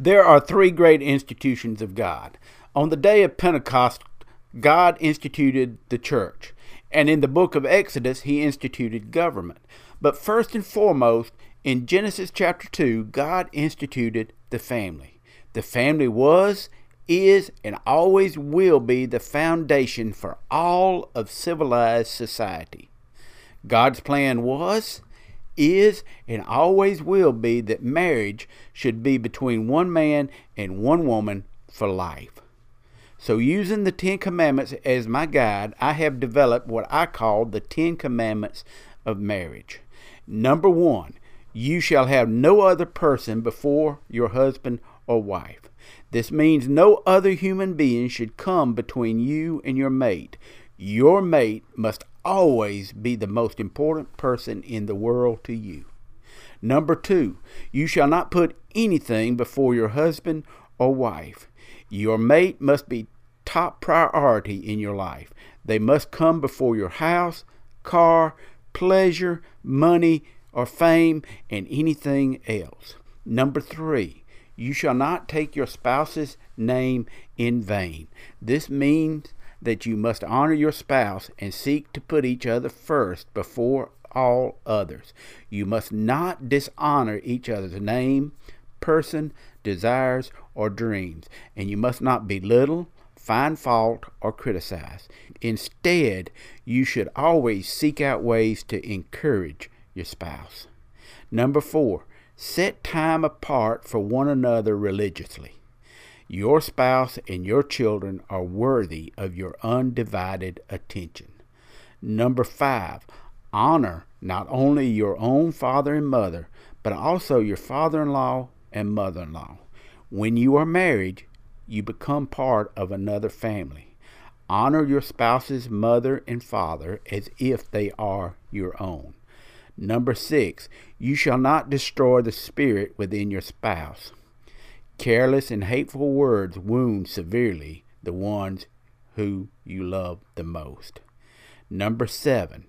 There are three great institutions of God. On the day of Pentecost, God instituted the church, and in the book of Exodus, he instituted government. But first and foremost, in Genesis chapter 2, God instituted the family. The family was, is, and always will be the foundation for all of civilized society. God's plan was, is, and always will be that marriage should be between one man and one woman for life. So, using the Ten Commandments as my guide, I have developed what I call the Ten Commandments of marriage. Number one, you shall have no other person before your husband or wife. This means no other human being should come between you and your mate. Your mate must always be the most important person in the world to you. Number two, you shall not put anything before your husband or wife. Your mate must be top priority in your life. They must come before your house, car, pleasure, money, or fame, and anything else. Number three, you shall not take your spouse's name in vain. This means that you must honor your spouse and seek to put each other first before all others. You must not dishonor each other's name, person, desires, or dreams, and you must not belittle, find fault, or criticize. Instead, you should always seek out ways to encourage your spouse. Number four, set time apart for one another religiously. Your spouse and your children are worthy of your undivided attention. Number five, honor not only your own father and mother, but also your father in law and mother in law. When you are married, you become part of another family. Honor your spouse's mother and father as if they are your own. Number six, you shall not destroy the spirit within your spouse. Careless and hateful words wound severely the ones who you love the most. Number seven,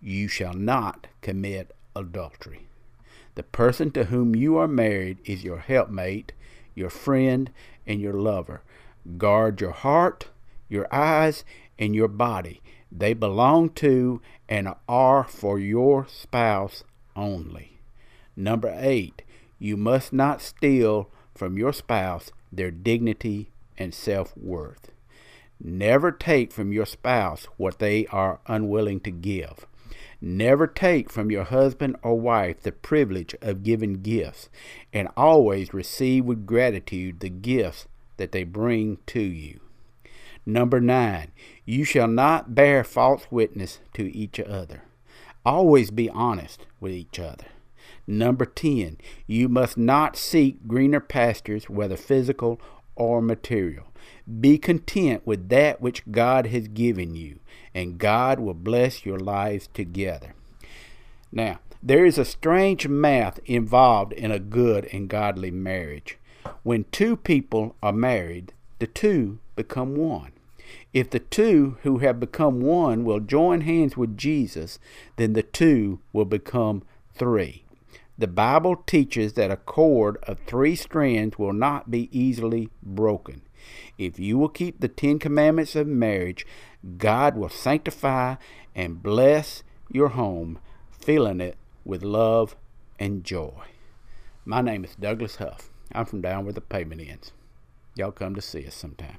you shall not commit adultery. The person to whom you are married is your helpmate, your friend, and your lover. Guard your heart, your eyes, and your body. They belong to and are for your spouse only. Number eight, you must not steal from your spouse their dignity and self worth. Never take from your spouse what they are unwilling to give. Never take from your husband or wife the privilege of giving gifts, and always receive with gratitude the gifts that they bring to you. Number nine, you shall not bear false witness to each other. Always be honest with each other. Number 10, you must not seek greener pastures, whether physical or material. Be content with that which God has given you, and God will bless your lives together. Now, there is a strange math involved in a good and godly marriage. When two people are married, the two become one. If the two who have become one will join hands with Jesus, then the two will become three. The Bible teaches that a cord of three strands will not be easily broken. If you will keep the Ten Commandments of marriage, God will sanctify and bless your home, filling it with love and joy. My name is Douglas Huff. I'm from down where the pavement ends. Y'all come to see us sometime.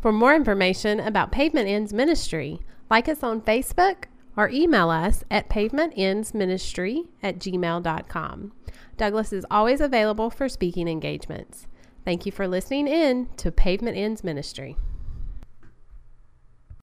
For more information about Pavement Ends Ministry, like us on Facebook or email us at pavementendsministry at gmail.com. Douglas is always available for speaking engagements. Thank you for listening in to Pavement Ends Ministry.